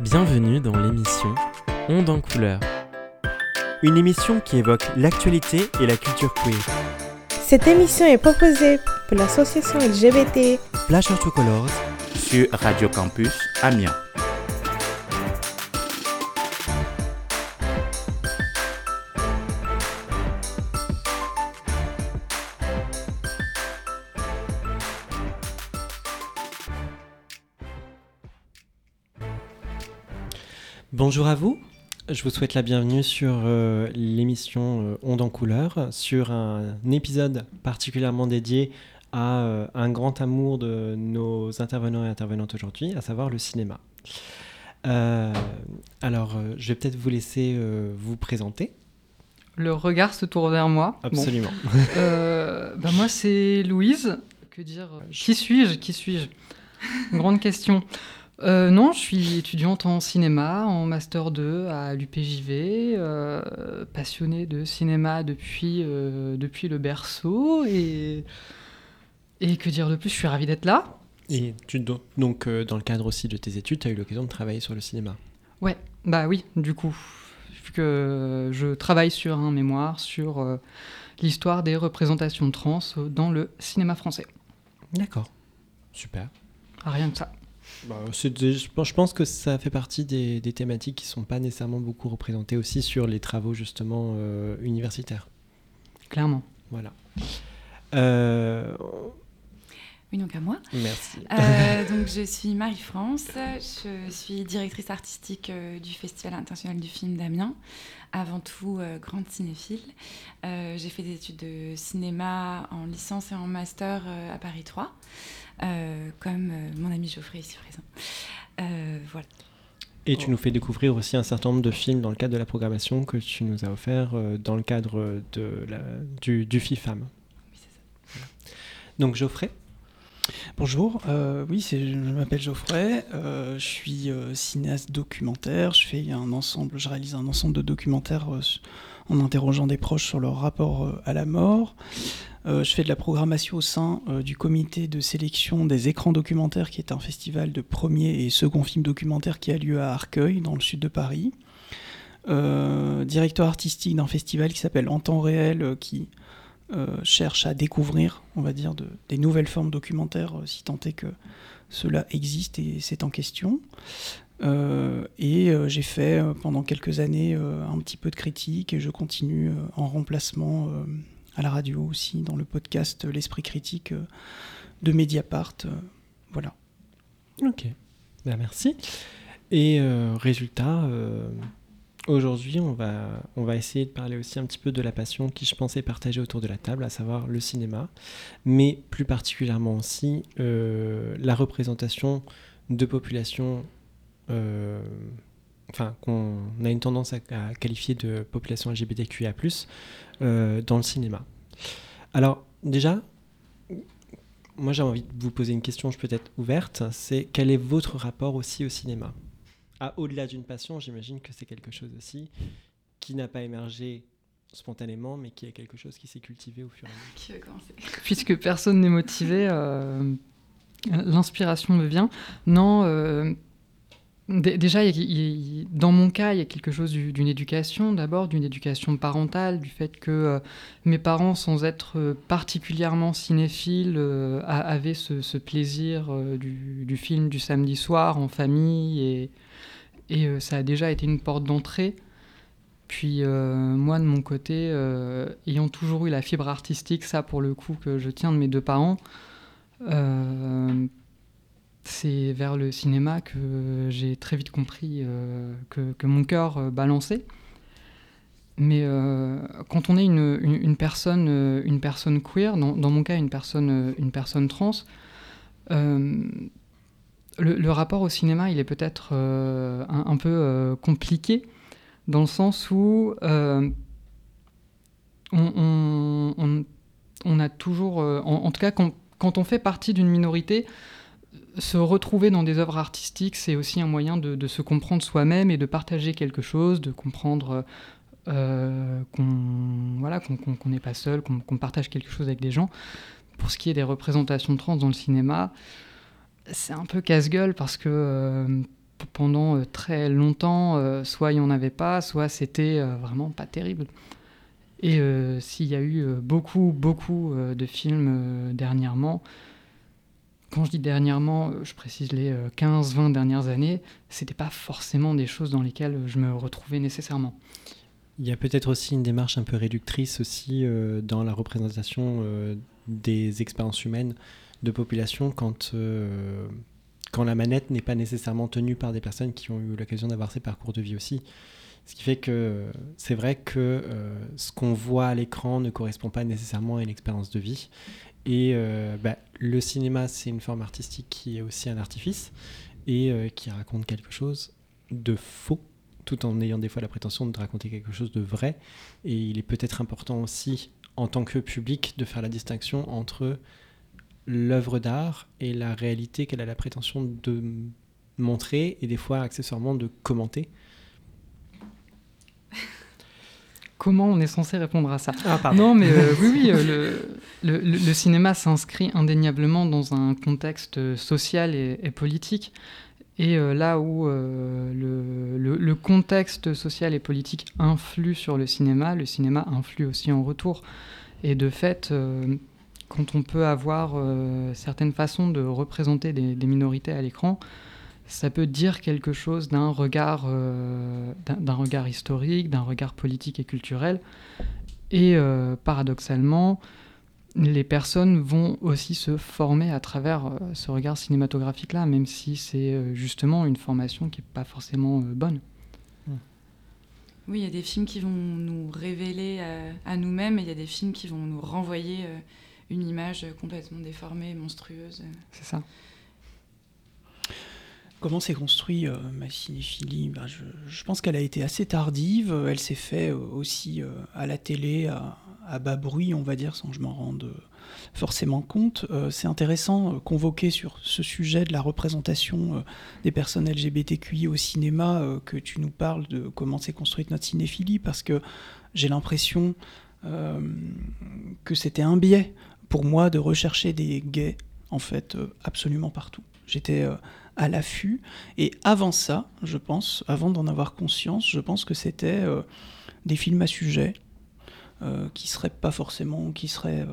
Bienvenue dans l'émission Onde en couleur. Une émission qui évoque l'actualité et la culture queer. Cette émission est proposée par l'association LGBT Flash Colors sur Radio Campus Amiens. Bonjour à vous. Je vous souhaite la bienvenue sur euh, l'émission euh, Onde en couleur, sur un épisode particulièrement dédié à euh, un grand amour de nos intervenants et intervenantes aujourd'hui, à savoir le cinéma. alors, je vais peut-être vous laisser vous présenter. Le regard se tourne vers moi. Absolument. Bah, moi, c'est Louise. Que dire? Qui suis-je? Qui suis-je? Grande question. Euh, non, je suis étudiante en cinéma, en Master 2 à l'UPJV, euh, passionnée de cinéma depuis, euh, depuis le berceau. Et, et que dire de plus, je suis ravie d'être là. Et tu, donc, dans le cadre aussi de tes études, tu as eu l'occasion de travailler sur le cinéma Ouais, bah oui, du coup. Vu que je travaille sur un mémoire sur l'histoire des représentations trans dans le cinéma français. D'accord, super. Ah, rien que ça. Bah, je pense que ça fait partie des, thématiques qui ne sont pas nécessairement beaucoup représentées aussi sur les travaux justement euh, universitaires. Clairement. Voilà. Euh, oui, donc à moi. Merci. Euh, donc je suis Marie-France, je suis directrice artistique du Festival international du film d'Amiens, avant tout grande cinéphile. J'ai fait des études de cinéma en licence et en master à Paris 3. Euh, comme euh, mon ami Geoffrey ici présent. Euh, voilà. Et tu nous fais découvrir aussi un certain nombre de films dans le cadre de la programmation que tu nous as offert dans le cadre de la, du, du FIFAM. Oui, c'est ça. Donc Geoffrey? Bonjour, oui, je m'appelle Geoffrey, je suis cinéaste documentaire, je fais un ensemble, je réalise un ensemble de documentaires en interrogeant des proches sur leur rapport à la mort. Euh, je fais de la programmation au sein euh, du comité de sélection des écrans documentaires, qui est un festival de premier et second film documentaire qui a lieu à Arcueil, dans le sud de Paris. Euh, directeur artistique d'un festival qui s'appelle En temps réel, qui cherche à découvrir, on va dire, des nouvelles formes documentaires, si tant est que cela existe et c'est en question. et j'ai fait pendant quelques années un petit peu de critique et je continue en remplacement à la radio aussi, dans le podcast L'Esprit critique euh, de Mediapart. Euh, voilà. Ok, ben, merci. Et euh, résultat, aujourd'hui, on va, on va essayer de parler aussi un petit peu de la passion qui, je pensais, partager autour de la table, à savoir le cinéma, mais plus particulièrement aussi la représentation de populations enfin, qu'on a une tendance à, qualifier de population LGBTQIA+, euh, dans le cinéma. Alors, déjà, moi j'ai envie de vous poser une question, je peux être ouverte, c'est quel est votre rapport aussi au cinéma? Ah, Au-delà d'une passion, j'imagine que c'est quelque chose aussi qui n'a pas émergé spontanément, mais qui est quelque chose qui s'est cultivé au fur et à mesure. Qui va commencer? Puisque personne n'est motivé, euh, l'inspiration me vient. Non, euh, Déjà, dans mon cas, il y a quelque chose d'une éducation, d'abord, d'une éducation parentale, du fait que euh, mes parents, sans être euh, particulièrement cinéphiles, euh, avaient ce, plaisir du, film du samedi soir en famille, et, et ça a déjà été une porte d'entrée. Puis moi, de mon côté, ayant toujours eu la fibre artistique, ça pour le coup que je tiens de mes deux parents, c'est vers le cinéma que j'ai très vite compris euh, que, mon cœur euh, balançait. Mais euh, quand on est une, personne, une personne queer, dans, mon cas une personne, une personne trans, le, rapport au cinéma, il est peut-être un, peu compliqué, dans le sens où on, a toujours, en, tout cas quand on fait partie d'une minorité, se retrouver dans des œuvres artistiques, c'est aussi un moyen de, se comprendre soi-même et de partager quelque chose, de comprendre euh, qu'on voilà, qu'on n'est pas seul, qu'on partage quelque chose avec des gens. Pour ce qui est des représentations trans dans le cinéma, c'est un peu casse-gueule parce que euh, pendant très longtemps, soit il n'y en avait pas, soit c'était vraiment pas terrible. Et s'il y a eu beaucoup, beaucoup de films dernièrement, quand je dis dernièrement, je précise les 15-20 dernières années, c'était pas forcément des choses dans lesquelles je me retrouvais nécessairement. Il y a peut-être aussi une démarche un peu réductrice aussi dans la représentation des expériences humaines de population quand, euh, quand la manette n'est pas nécessairement tenue par des personnes qui ont eu l'occasion d'avoir ces parcours de vie aussi. Ce qui fait que c'est vrai que euh, ce qu'on voit à l'écran ne correspond pas nécessairement à une expérience de vie. Et euh, bah, le cinéma, c'est une forme artistique qui est aussi un artifice et qui raconte quelque chose de faux, tout en ayant des fois la prétention de raconter quelque chose de vrai. Et il est peut-être important aussi, en tant que public, de faire la distinction entre l'œuvre d'art et la réalité qu'elle a la prétention de montrer et des fois accessoirement de commenter. Comment on est censé répondre à ça ah, Non, mais euh, oui, oui, euh, le, le, cinéma s'inscrit indéniablement dans un contexte social et, politique. Et euh, là où le, le, contexte social et politique influe sur le cinéma, le cinéma influe aussi en retour. Et de fait, quand on peut avoir certaines façons de représenter des, minorités à l'écran, ça peut dire quelque chose d'un regard, euh, d'un regard historique, d'un regard politique et culturel. Et euh, paradoxalement, les personnes vont aussi se former à travers ce regard cinématographique-là, même si c'est justement une formation qui n'est pas forcément bonne. Oui, il y a des films qui vont nous révéler à, nous-mêmes et il y a des films qui vont nous renvoyer une image complètement déformée, monstrueuse. C'est ça. Comment s'est construit euh, ma cinéphilie? Ben, je, pense qu'elle a été assez tardive. Elle s'est faite euh, aussi euh, à la télé, à, bas bruit, on va dire, sans que je m'en rende forcément compte. C'est intéressant, convoquer sur ce sujet de la représentation des personnes LGBTQI au cinéma, que tu nous parles de comment s'est construite notre cinéphilie, parce que j'ai l'impression que c'était un biais pour moi de rechercher des gays, en fait, euh, absolument partout. J'étais euh, à l'affût. Et avant ça, je pense, avant d'en avoir conscience, je pense que c'était euh, des films à sujet. qui seraient pas forcément, qui seraient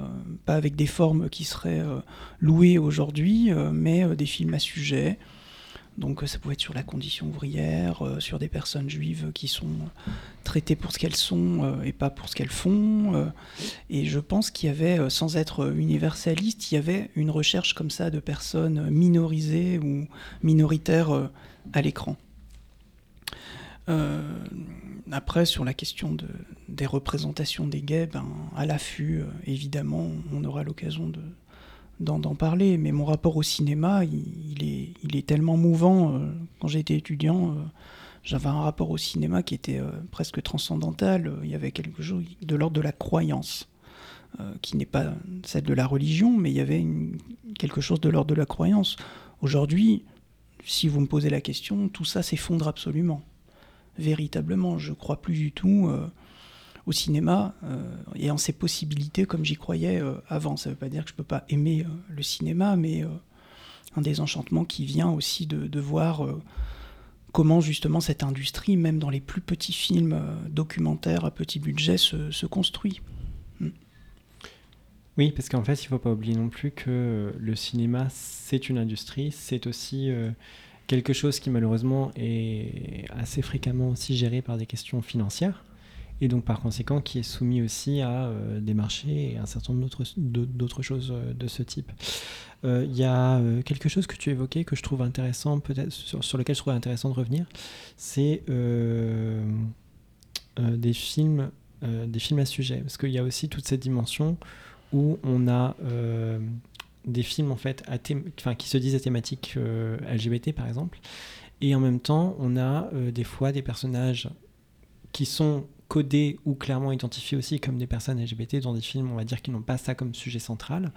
pas avec des formes qui seraient louées aujourd'hui, mais des films à sujet, donc ça pouvait être sur la condition ouvrière, euh, sur des personnes juives qui sont traitées pour ce qu'elles sont euh, et pas pour ce qu'elles font. Euh. et je pense qu'il y avait, sans être universaliste, il y avait une recherche comme ça de personnes minorisées ou minoritaires à l'écran. après, sur la question de, des représentations des gays, ben, à l'affût, évidemment, on aura l'occasion de, d'en parler, mais mon rapport au cinéma, il, est, tellement mouvant. Euh, quand j'étais étudiant, euh, j'avais un rapport au cinéma qui était euh, presque transcendantal. Il y avait quelque chose de l'ordre de la croyance, qui n'est pas celle de la religion, mais il y avait quelque chose de l'ordre de la croyance. Aujourd'hui, si vous me posez la question, tout ça s'effondre absolument. Véritablement, je crois plus du tout au cinéma euh, et en ses possibilités comme j'y croyais euh, avant. Ça ne veut pas dire que je ne peux pas aimer euh, le cinéma, mais un désenchantement qui vient aussi de, voir comment justement cette industrie, même dans les plus petits films documentaires à petit budget, se, construit. Hmm. Oui, parce qu'en fait, il ne faut pas oublier non plus que le cinéma, c'est une industrie, c'est aussi quelque chose qui malheureusement est assez fréquemment aussi géré par des questions financières et donc par conséquent qui est soumis aussi à euh, des marchés et un certain nombre d'autres choses euh, de ce type. Euh, il y a quelque chose que tu évoquais que je trouve intéressant, peut-être sur, lequel je trouve intéressant de revenir, c'est des films, des films à sujet, parce qu'il y a aussi toute cette dimension où on a des films en fait qui se disent à thématique LGBT par exemple, et en même temps on a des fois des personnages qui sont codés ou clairement identifiés aussi comme des personnes LGBT dans des films, on va dire, qui n'ont pas ça comme sujet central.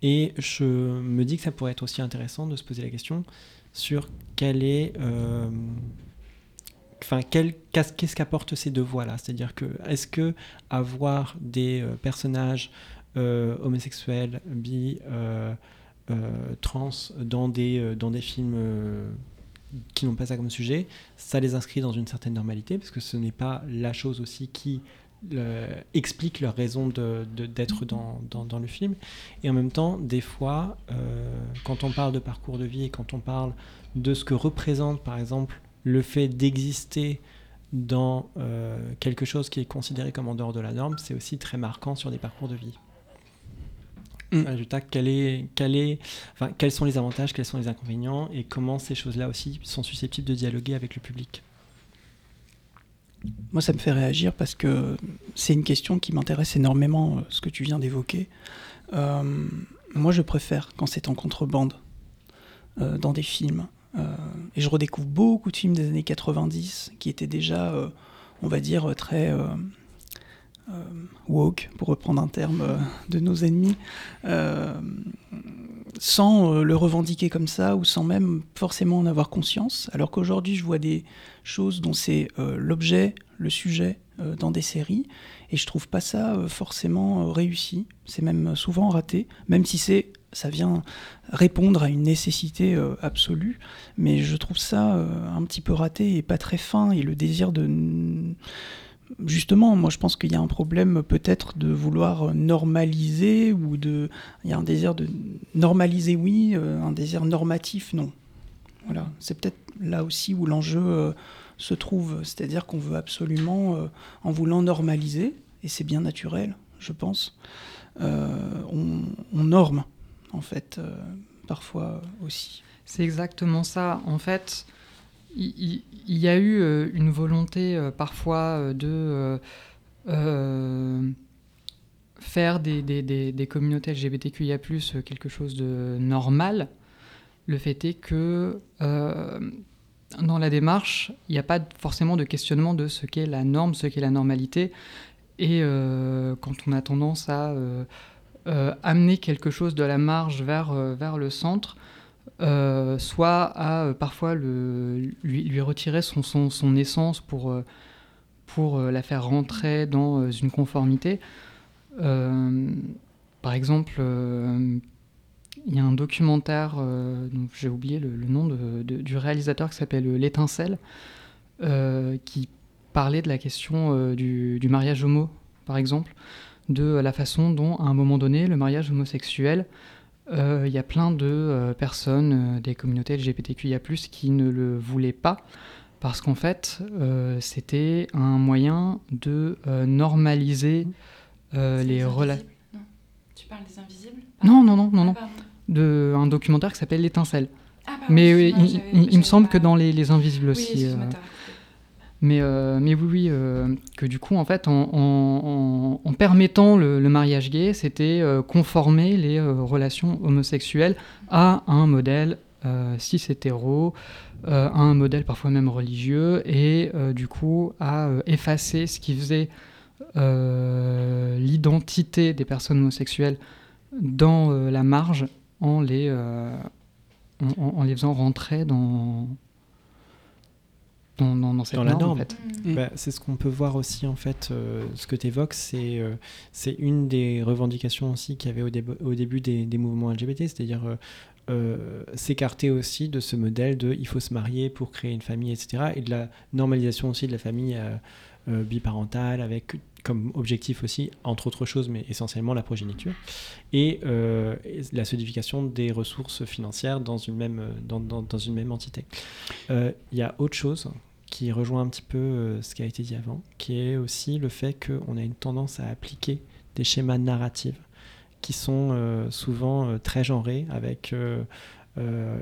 Et je me dis que ça pourrait être aussi intéressant de se poser la question sur quel est... Euh, qu'est-ce qu'apportent ces deux voix-là? C'est-à-dire que, est-ce que avoir des euh, personnages euh, homosexuels, bi, trans dans des, dans des films qui n'ont pas ça comme sujet, ça les inscrit dans une certaine normalité, parce que ce n'est pas la chose aussi qui euh, explique leur raison d'être de, d'être dans, dans, le film. Et en même temps, des fois, euh, quand on parle de parcours de vie et quand on parle de ce que représente, par exemple, le fait d'exister dans euh, quelque chose qui est considéré comme en dehors de la norme, c'est aussi très marquant sur des parcours de vie. Mm. Résultat, quel est, quel est, enfin, quels sont les avantages, quels sont les inconvénients et comment ces choses-là aussi sont susceptibles de dialoguer avec le public? Moi, ça me fait réagir parce que c'est une question qui m'intéresse énormément, euh, ce que tu viens d'évoquer. Euh, moi, je préfère quand c'est en contrebande euh, dans des films. Euh, et je redécouvre beaucoup de films des années 90 qui étaient déjà, euh, on va dire, très euh, woke, pour reprendre un terme de nos ennemis, sans le revendiquer comme ça ou sans même forcément en avoir conscience. Alors qu'aujourd'hui, je vois des choses dont c'est l'objet, le sujet dans des séries, et je trouve pas ça forcément réussi. C'est même souvent raté, même si c'est ça vient répondre à une nécessité euh, absolue, mais je trouve ça euh, un petit peu raté et pas très fin, et le désir de... Justement, moi je pense qu'il y a un problème peut-être de vouloir normaliser, ou de... Il y a un désir de normaliser, oui, euh, un désir normatif, non. Voilà, c'est peut-être là aussi où l'enjeu euh, se trouve, c'est-à-dire qu'on veut absolument, euh, en voulant normaliser, et c'est bien naturel, je pense, euh, on, norme en fait, euh, parfois aussi. C'est exactement ça. En fait, il, y a eu euh, une volonté euh, parfois euh, de faire des, communautés LGBTQIA+, quelque chose de normal. Le fait est que dans la démarche, il n'y a pas forcément de questionnement de ce qu'est la norme, ce qu'est la normalité. Et quand on a tendance à amener quelque chose de la marge vers, vers le centre, euh, soit à euh, parfois lui, retirer son, essence pour, euh, pour la faire rentrer dans une conformité. par exemple, il y a un documentaire, j'ai oublié le, nom du réalisateur qui s'appelle L'étincelle, qui parlait de la question du, du mariage homo, par exemple de la façon dont, à un moment donné, le mariage homosexuel, il euh, y a plein de euh, personnes euh, des communautés LGBTQIA+, qui ne le voulaient pas, parce qu'en fait, euh, c'était un moyen de euh, normaliser les relations. Tu parles des invisibles Non, non, non, non, non. Ah, de, un documentaire qui s'appelle L'étincelle. Ah, Mais il, il, il me semble que dans les, les invisibles aussi. Oui, mais, euh, mais oui, oui euh, que du coup, en fait, en, permettant le, mariage gay, c'était euh, conformer les relations homosexuelles à un modèle cis hétéro, euh, à un modèle parfois même religieux, et du coup à effacer ce qui faisait l'identité des personnes homosexuelles dans la marge en les, en, les faisant rentrer dans dans, dans, dans, cette dans norme, la norme. En fait. mmh. bah, c'est ce qu'on peut voir aussi en fait. Euh, ce que tu évoques, c'est euh, c'est une des revendications aussi qu'il y avait au, dé au début des, des, mouvements LGBT, c'est-à-dire euh, euh, s'écarter aussi de ce modèle de il faut se marier pour créer une famille, etc. Et de la normalisation aussi de la famille euh, biparentale avec comme objectif aussi, entre autres choses, mais essentiellement la progéniture, et, euh, la solidification des ressources financières dans une même, dans, dans, dans une même entité. Il euh, y a autre chose qui rejoint un petit peu euh, ce qui a été dit avant, qui est aussi le fait qu'on a une tendance à appliquer des schémas narratifs qui sont euh, souvent euh, très genrés, avec euh,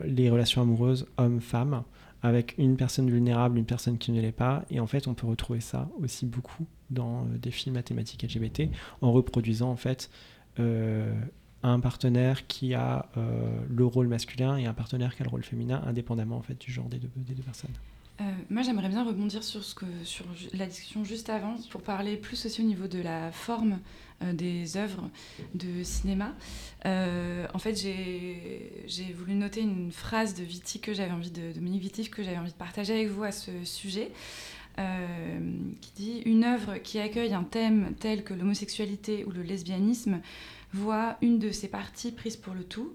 les relations amoureuses hommes-femmes, avec une personne vulnérable, une personne qui ne l'est pas. Et en fait, on peut retrouver ça aussi beaucoup dans euh, des films à thématique LGBT, en reproduisant en fait euh, un partenaire qui a euh, le rôle masculin et un partenaire qui a le rôle féminin, indépendamment en fait du genre des deux, personnes. Moi, j'aimerais bien rebondir sur, ce que, sur la discussion juste avant pour parler plus aussi au niveau de la forme des œuvres de cinéma. Euh, en fait, j'ai voulu noter une phrase de Vitti que j'avais envie de que j'avais envie de partager avec vous à ce sujet. qui dit Une œuvre qui accueille un thème tel que l'homosexualité ou le lesbianisme voit une de ses parties prise pour le tout,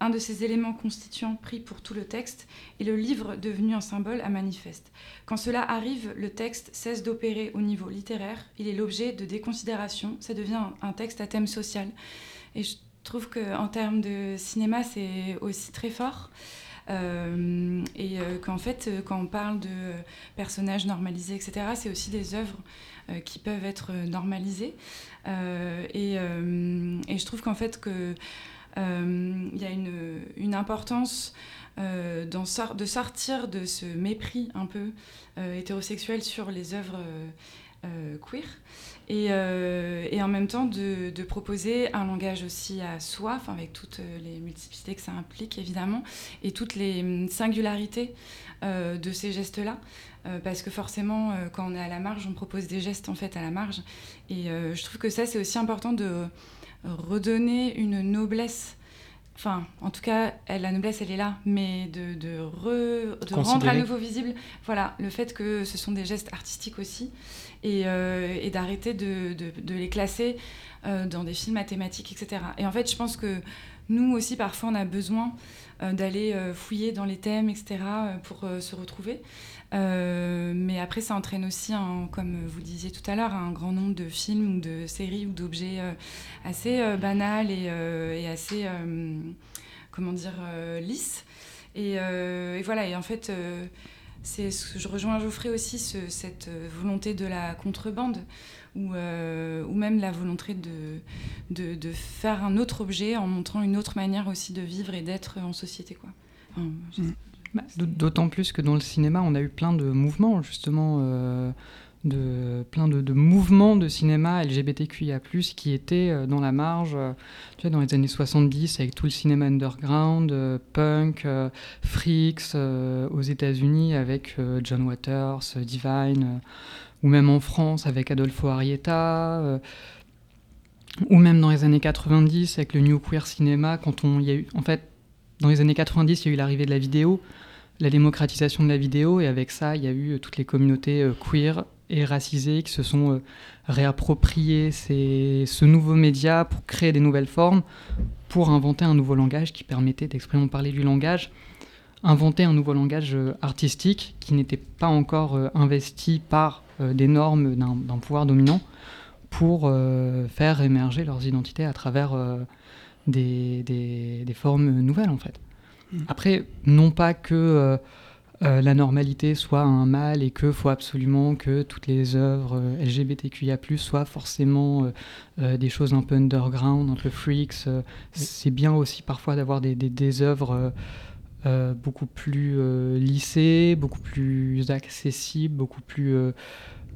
un de ses éléments constituants pris pour tout le texte, et le livre devenu un symbole à manifeste. Quand cela arrive, le texte cesse d'opérer au niveau littéraire, il est l'objet de déconsidération, ça devient un texte à thème social. Et je trouve qu'en termes de cinéma, c'est aussi très fort. Euh, et euh, qu'en fait, euh, quand on parle de personnages normalisés, etc., c'est aussi des œuvres qui peuvent être normalisées. Et, et, je trouve qu'en fait, que il y a une, importance euh, de sortir de ce mépris un peu hétérosexuel sur les œuvres queer et, en même temps de, proposer un langage aussi à soi, avec toutes les multiplicités que ça implique évidemment, et toutes les hum, singularités euh, de ces gestes-là. Euh, parce que forcément, euh, quand on est à la marge, on propose des gestes en fait à la marge. Et je trouve que ça, c'est aussi important de redonner une noblesse enfin, en tout cas, la noblesse, elle est là, mais de, de, rendre à nouveau visible, voilà, le fait que ce sont des gestes artistiques aussi, et, euh, d'arrêter de, de, les classer euh, dans des films mathématiques, etc. Et en fait, je pense que nous aussi, parfois, on a besoin euh, d'aller fouiller dans les thèmes, etc., pour se retrouver. Euh, mais après, ça entraîne aussi, comme vous le disiez tout à l'heure, un grand nombre de films ou de séries ou d'objets euh, assez euh, banals et, et assez, comment dire, lisses. Et, et, voilà, et en fait, je rejoins Geoffrey aussi, ce, cette volonté de la contrebande. Ou, ou, même la volonté de, de, de, faire un autre objet en montrant une autre manière aussi de vivre et d'être en société. Quoi. Enfin, bah, d'autant plus que dans le cinéma, on a eu plein de mouvements, justement, euh, de, plein de, mouvements de cinéma LGBTQIA, qui étaient euh, dans la marge, euh, tu vois, dans les années 70, avec tout le cinéma underground, punk, freaks, aux États-Unis, avec John Waters, Divine, ou même en France, avec Adolfo Arieta ou même dans les années 90 avec le New Queer Cinéma, quand on y a eu, en fait, dans les années 90, il y a eu l'arrivée de la vidéo, la démocratisation de la vidéo, et avec ça, il y a eu euh, toutes les communautés euh, queer et racisées qui se sont euh, réappropriées ce nouveau média pour créer des nouvelles formes, pour inventer un nouveau langage qui permettait d'exprimer, on parlait du langage, inventer un nouveau langage artistique qui n'était pas encore investi par des normes d'un pouvoir dominant pour faire émerger leurs identités à travers des, des, formes nouvelles en fait. Mm. Après, non pas que euh, euh, la normalité soit un mal et qu'il faut absolument que toutes les œuvres euh, LGBTQIA+, soient forcément des choses un peu underground, un peu freaks. C'est bien aussi parfois d'avoir des, des, des, œuvres beaucoup plus lissées, beaucoup plus accessibles, beaucoup plus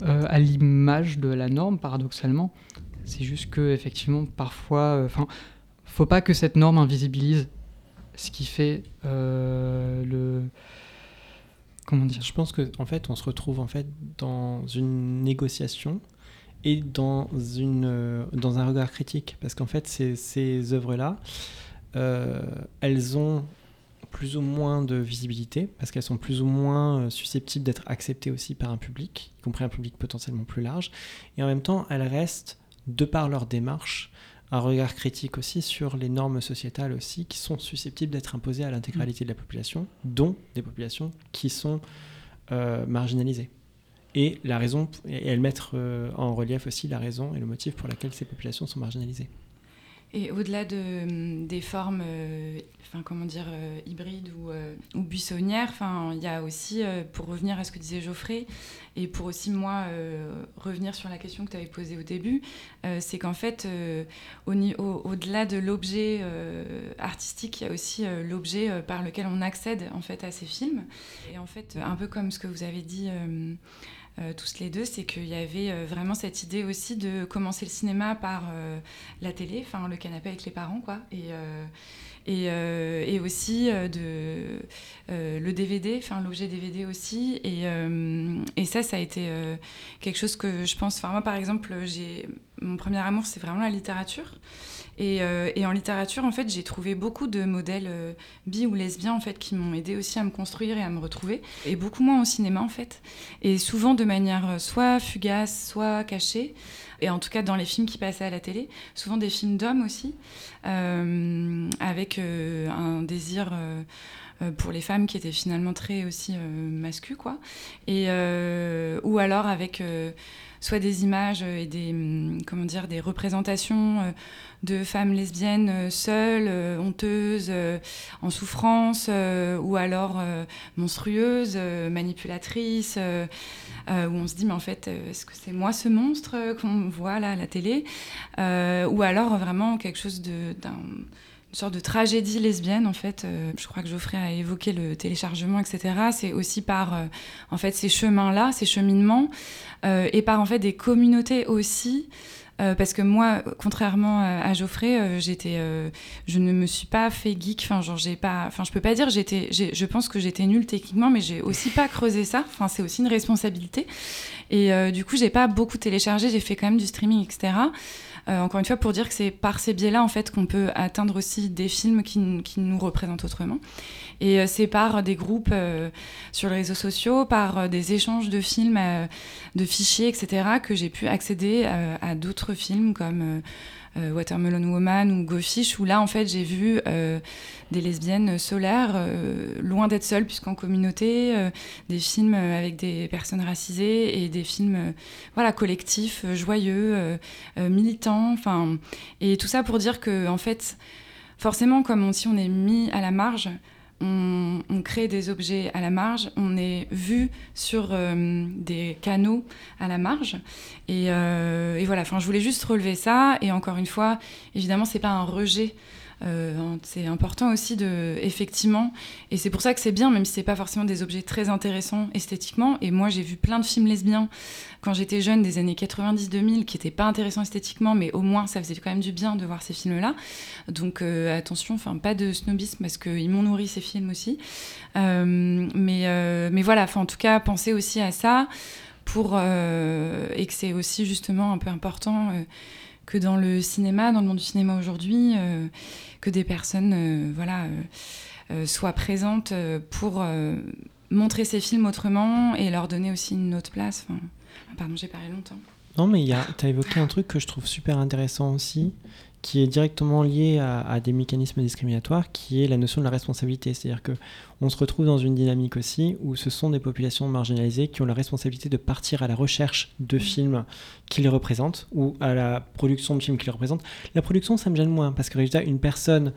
à l'image de la norme, paradoxalement. C'est juste que effectivement, parfois, enfin, faut pas que cette norme invisibilise ce qui fait euh, le comment dire? Je pense que en fait, on se retrouve en fait dans une négociation et dans une euh, dans un regard critique. Parce qu'en fait, ces, ces œuvres-là, euh, elles ont plus ou moins de visibilité parce qu'elles sont plus ou moins susceptibles d'être acceptées aussi par un public, y compris un public potentiellement plus large, et en même temps, elles restent de par leur démarche un regard critique aussi sur les normes sociétales aussi qui sont susceptibles d'être imposées à l'intégralité de la population, dont des populations qui sont euh, marginalisées. Et la raison, et elles mettent euh, en relief aussi la raison et le motif pour laquelle ces populations sont marginalisées. Et au-delà de, hum, des formes, euh, comment dire, euh, hybrides ou, euh, buissonnières, il y a aussi, pour revenir à ce que disait Geoffrey, et pour aussi moi revenir sur la question que tu avais posée au début, c'est qu'en fait, au, au-delà de l'objet artistique, il y a aussi l'objet par lequel on accède en fait à ces films. Et en fait, un peu comme ce que vous avez dit. Euh, tous les deux, c'est qu'il y avait euh, vraiment cette idée aussi de commencer le cinéma par euh, la télé, enfin le canapé avec les parents, quoi. Et, et, et, aussi de le DVD, enfin l'objet DVD aussi. Et, et, ça, ça a été quelque chose que je pense. Moi, par exemple, j'ai mon premier amour, c'est vraiment la littérature. Et, euh, et, en littérature, en fait, j'ai trouvé beaucoup de modèles euh, bi ou lesbiens, en fait, qui m'ont aidé aussi à me construire et à me retrouver. Et beaucoup moins au cinéma, en fait. Et souvent de manière euh, soit fugace, soit cachée. Et en tout cas, dans les films qui passaient à la télé, souvent des films d'hommes aussi, euh, avec euh, un désir euh, pour les femmes qui était finalement très aussi mascu, quoi. Et, ou alors avec soit des images et des, hum, comment dire, des représentations de femmes lesbiennes seules, honteuses, en souffrance, ou alors monstrueuses, manipulatrices. Euh, où on se dit, mais en fait, euh, est-ce que c'est moi ce monstre euh, qu'on voit là à la télé? Ou alors vraiment quelque chose de, une sorte de tragédie lesbienne en fait. je crois que Geoffrey a évoqué le téléchargement, etc. C'est aussi par en fait ces chemins-là, ces cheminements, et par en fait des communautés aussi euh, parce que moi, contrairement à, Geoffrey, euh, j'étais, euh, je ne me suis pas fait geek. Enfin, genre, j'ai pas, enfin, je peux pas dire, j'étais, je pense que j'étais nulle techniquement, mais j'ai aussi pas creusé ça. Enfin, c'est aussi une responsabilité. Et du coup, j'ai pas beaucoup téléchargé. J'ai fait quand même du streaming, etc. encore une fois, pour dire que c'est par ces biais-là, en fait, qu'on peut atteindre aussi des films qui, qui nous représentent autrement. Et euh, c'est par des groupes euh, sur les réseaux sociaux, par euh, des échanges de films, de fichiers, etc., que j'ai pu accéder à d'autres films comme Watermelon Woman ou Go Fish, où là, en fait, j'ai vu des lesbiennes solaires, loin d'être seules, puisqu'en communauté, des films avec des personnes racisées et des films voilà, collectifs, joyeux, militants. Et tout ça pour dire que, en fait, forcément, comme si on est mis à la marge, on, crée des objets à la marge, on est vu sur euh, des canaux à la marge. Et, euh, et voilà, enfin, je voulais juste relever ça. Et encore une fois, évidemment, c'est pas un rejet euh, c'est important aussi de, effectivement, et c'est pour ça que c'est bien, même si c'est pas forcément des objets très intéressants esthétiquement. Et moi, j'ai vu plein de films lesbiens quand j'étais jeune, des années 90-2000, qui étaient pas intéressants esthétiquement, mais au moins ça faisait quand même du bien de voir ces films-là. Donc euh, attention, enfin pas de snobisme parce qu'ils m'ont nourri ces films aussi. Euh, mais, mais voilà, en tout cas, pensez aussi à ça pour et que c'est aussi justement un peu important que dans le cinéma, dans le monde du cinéma aujourd'hui, euh, que des personnes euh, voilà, euh, soient présentes pour montrer ces films autrement et leur donner aussi une autre place. Pardon, j'ai parlé longtemps. Non, mais tu as évoqué un truc que je trouve super intéressant aussi, qui est directement lié à, des mécanismes discriminatoires, qui est la notion de la responsabilité. C'est-à-dire que on se retrouve dans une dynamique aussi où ce sont des populations marginalisées qui ont la responsabilité de partir à la recherche de mmh. films qui les représentent ou à la production de films qui les représentent. La production, ça me gêne moins parce que résultat, une personne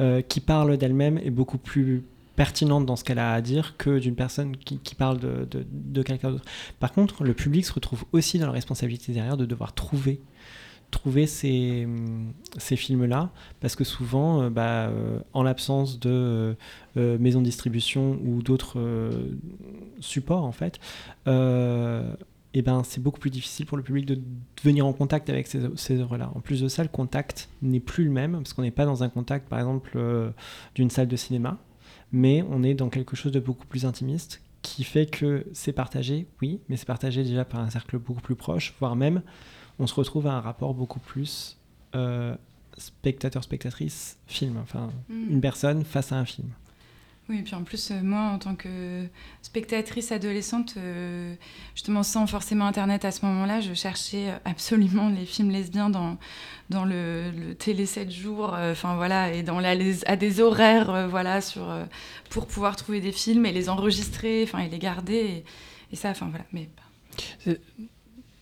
euh, qui parle d'elle-même est beaucoup plus pertinente dans ce qu'elle a à dire que d'une personne qui, parle de, de quelqu'un d'autre. Par contre, le public se retrouve aussi dans la responsabilité derrière de devoir trouver trouver ces, ces films-là, parce que souvent, euh, bah, euh, en l'absence de euh, maisons de distribution ou d'autres supports, en fait, eh ben, c'est beaucoup plus difficile pour le public de venir en contact avec ces, ces œuvres-là. En plus de ça, le contact n'est plus le même, parce qu'on n'est pas dans un contact, par exemple, d'une salle de cinéma, mais on est dans quelque chose de beaucoup plus intimiste, qui fait que c'est partagé, oui, mais c'est partagé déjà par un cercle beaucoup plus proche, voire même on se retrouve à un rapport beaucoup plus euh, spectateur-spectatrice, film. Enfin, mm. une personne face à un film. Oui, et puis en plus, euh, moi, en tant que spectatrice adolescente, euh, justement sans forcément Internet à ce moment-là, je cherchais absolument les films lesbiens dans, dans le, télé 7 jours, enfin voilà, et dans les, à des horaires, voilà, sur, pour pouvoir trouver des films et les enregistrer, enfin, et les garder, et, et ça, enfin voilà. Mais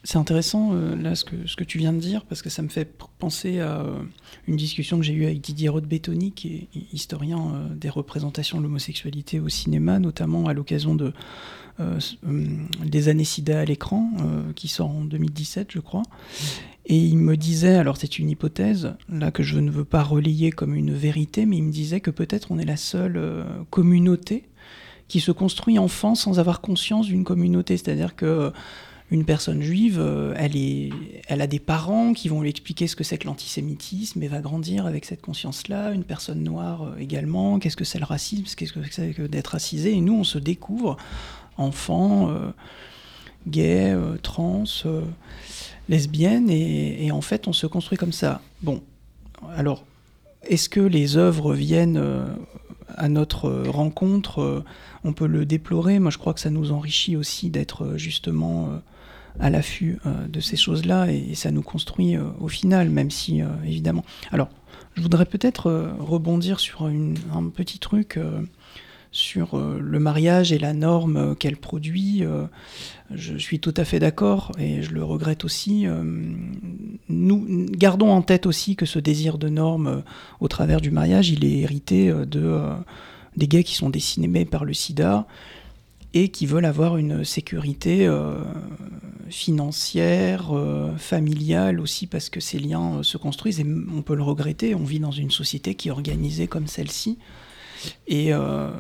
c'est intéressant euh, là ce que, ce que tu viens de dire parce que ça me fait penser à euh, une discussion que j'ai eue avec Didier Roth-Bétoni qui est historien euh, des représentations de l'homosexualité au cinéma, notamment à l'occasion de des années SIDA à l'écran qui sort en 2017 je crois. Et il me disait, alors c'est une hypothèse, là que je ne veux pas relayer comme une vérité, mais il me disait que peut-être on est la seule communauté qui se construit enfant sans avoir conscience d'une communauté. C'est-à-dire que une personne juive, euh, elle, a des parents qui vont lui expliquer ce que c'est que l'antisémitisme et va grandir avec cette conscience-là. Une personne noire euh, également, qu'est-ce que c'est le racisme, qu'est-ce que c'est que d'être racisé? Et nous, on se découvre, enfants, euh, gays, trans. lesbienne, et, en fait, on se construit comme ça. Bon, alors, est-ce que les œuvres viennent à notre rencontre? On peut le déplorer. Moi, je crois que ça nous enrichit aussi d'être justement à l'affût de ces choses-là, et, ça nous construit au final, même si, évidemment. Alors, je voudrais peut-être rebondir sur un petit truc sur euh, le mariage et la norme euh, qu'elle produit. Euh, je suis tout à fait d'accord et je le regrette aussi. Nous gardons en tête aussi que ce désir de norme au travers du mariage, il est hérité de des gays qui sont dessinés par le SIDA et qui veulent avoir une sécurité financière, familiale aussi, parce que ces liens se construisent et on peut le regretter. On vit dans une société qui est organisée comme celle-ci. Et, euh,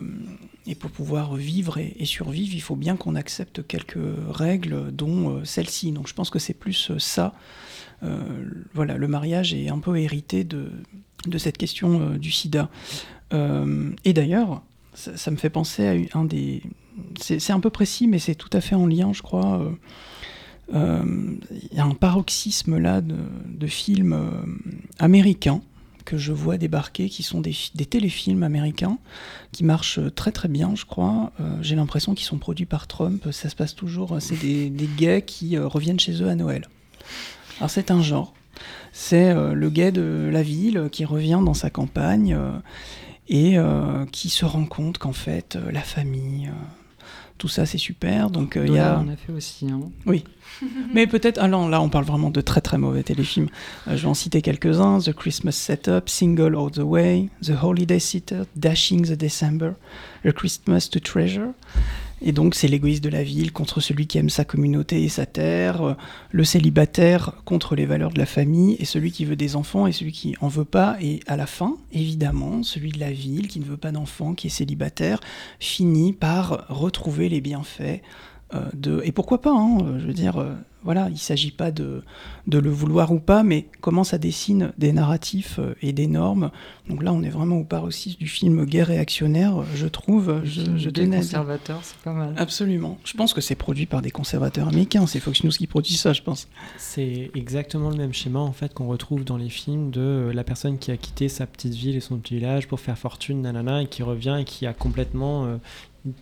et, pour pouvoir vivre et, survivre, il faut bien qu'on accepte quelques règles, dont euh, celle-ci. Donc je pense que c'est plus euh, ça. voilà, le mariage est un peu hérité de, de cette question du sida. et d'ailleurs, ça, me fait penser à un des... C'est un peu précis, mais c'est tout à fait en lien, je crois. Il y a un paroxysme là de, films américains que je vois débarquer, qui sont des, téléfilms américains, qui marchent très très bien, je crois. Euh, j'ai l'impression qu'ils sont produits par Trump. Ça se passe toujours. Euh, c'est des, gays qui euh, reviennent chez eux à Noël. Alors c'est un genre. C'est le gay de la ville qui revient dans sa campagne et qui se rend compte qu'en fait la famille tout ça c'est super. Donc il y a. On a fait aussi. Hein. Oui. Mais peut-être. Ah là, on parle vraiment de très très mauvais téléfilms. Euh, je vais en citer quelques-uns The Christmas Setup, Single All the Way, The Holiday Sitter, Dashing the December, The Christmas to Treasure. Et donc, c'est l'égoïste de la ville contre celui qui aime sa communauté et sa terre, le célibataire contre les valeurs de la famille, et celui qui veut des enfants et celui qui en veut pas. Et à la fin, évidemment, celui de la ville qui ne veut pas d'enfants, qui est célibataire, finit par retrouver les bienfaits de. Et pourquoi pas, hein, je veux dire euh, voilà, il ne s'agit pas de, de, le vouloir ou pas, mais comment ça dessine des narratifs euh, et des normes. Donc là, on est vraiment au paroxysme du film guerre réactionnaire, je trouve. Je, je des conservateurs, c'est pas mal. Absolument. Je pense que c'est produit par des conservateurs américains. C'est Fox News qui produit ça, je pense. C'est exactement le même schéma en fait qu'on retrouve dans les films de euh, la personne qui a quitté sa petite ville et son petit village pour faire fortune, nanana, et qui revient et qui a complètement euh,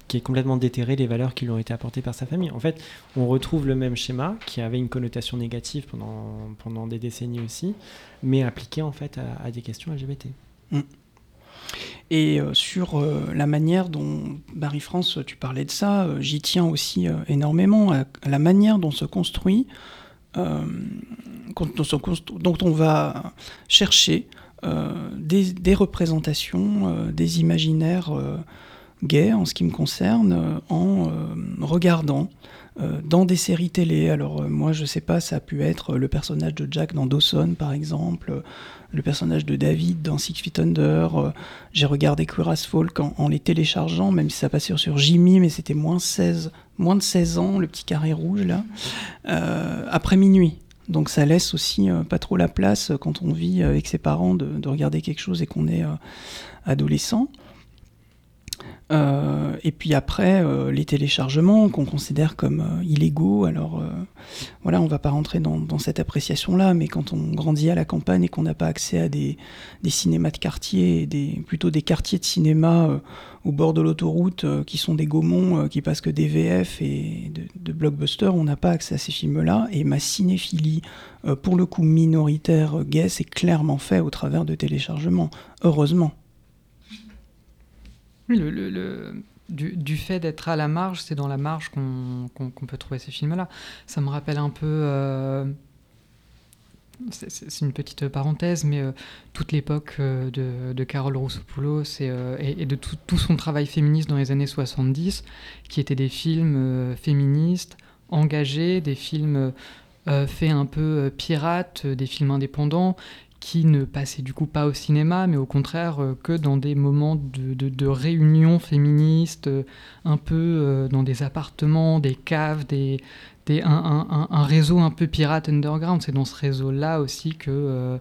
qui est complètement déterré des valeurs qui lui ont été apportées par sa famille. En fait, on retrouve le même schéma qui avait une connotation négative pendant, pendant des décennies aussi, mais appliqué en fait à, des questions LGBT. Mm. Et euh, sur euh, la manière dont, Marie-France, tu parlais de ça, euh, j'y tiens aussi énormément, à, la manière dont se construit, dont on va chercher des, représentations, des imaginaires gay en ce qui me concerne, euh, en euh, regardant euh, dans des séries télé. Alors moi je sais pas, ça a pu être le personnage de Jack dans Dawson par exemple, le personnage de David dans Six Feet Under. J'ai regardé Queer as Folk en, les téléchargeant, même si ça passait sur Jimmy, mais c'était moins 16, moins de 16 ans, le petit carré rouge là, après minuit. Donc ça laisse aussi pas trop la place quand on vit avec ses parents de, de regarder quelque chose et qu'on est adolescent. Euh, et puis après, euh, les téléchargements qu'on considère comme euh, illégaux. Alors voilà, on va pas rentrer dans, cette appréciation-là, mais quand on grandit à la campagne et qu'on n'a pas accès à des, cinémas de quartier, plutôt des quartiers de cinéma au bord de l'autoroute qui sont des gaumons qui passent que des VF et de, blockbusters, on n'a pas accès à ces films-là. Et ma cinéphilie, pour le coup minoritaire gay, c'est clairement fait au travers de téléchargements. Heureusement. Oui, le, du, fait d'être à la marge, c'est dans la marge qu'on peut trouver ces films-là. Ça me rappelle un peu. Euh, c'est une petite parenthèse, mais euh, toute l'époque euh, de, de, Carole Roussopoulos et, et, de tout, son travail féministe dans les années 70, qui étaient des films féministes, engagés, des films faits un peu pirates, des films indépendants, qui ne passait du coup pas au cinéma, mais au contraire euh, que dans des moments de, de, réunion féministe, euh, un peu euh, dans des appartements, des caves, des, des un, un, réseau un peu pirate underground. C'est dans ce réseau-là aussi que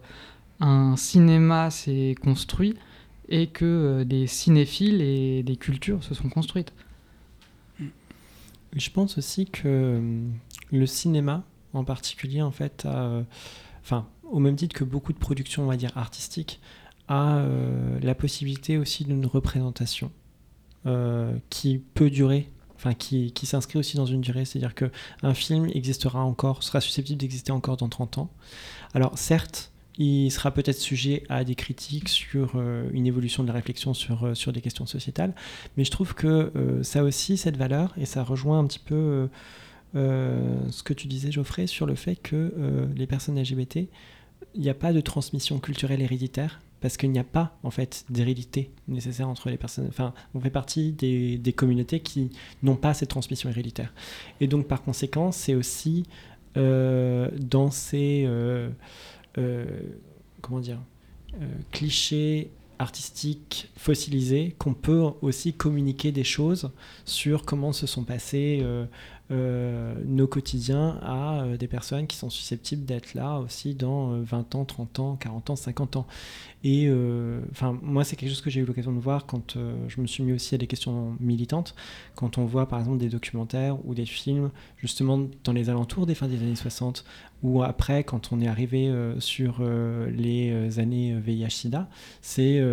un cinéma s'est construit et que des cinéphiles et des cultures se sont construites. Je pense aussi que le cinéma en particulier, en fait, enfin, au même titre que beaucoup de productions, on va dire, artistiques, a la possibilité aussi d'une représentation qui peut durer enfin qui, qui s'inscrit aussi dans une durée, c'est-à-dire qu'un film existera encore, sera susceptible d'exister encore dans 30 ans. Alors certes, il sera peut-être sujet à des critiques sur euh, une évolution de la réflexion sur, euh, sur des questions sociétales, mais je trouve que euh, ça a aussi cette valeur, et ça rejoint un petit peu ce que tu disais Geoffrey sur le fait que les personnes LGBT, il n'y a pas de transmission culturelle héréditaire, parce qu'il n'y a pas en fait d'hérédité nécessaire entre les personnes. Enfin, on fait partie des, communautés qui n'ont pas cette transmission héréditaire. Et donc par conséquent, c'est aussi dans ces euh, comment dire, euh, clichés artistiques fossilisés qu'on peut aussi communiquer des choses sur comment se sont passés euh, euh, nos quotidiens à euh, des personnes qui sont susceptibles d'être là aussi dans 20 euh, ans, 30 ans, 40 ans, 50 ans. Et enfin, moi, c'est quelque chose que j'ai eu l'occasion de voir quand je me suis mis aussi à des questions militantes. Quand on voit par exemple des documentaires ou des films, justement dans les alentours des fins des années 60, ou après, quand on est arrivé sur les années VIH-Sida, c'est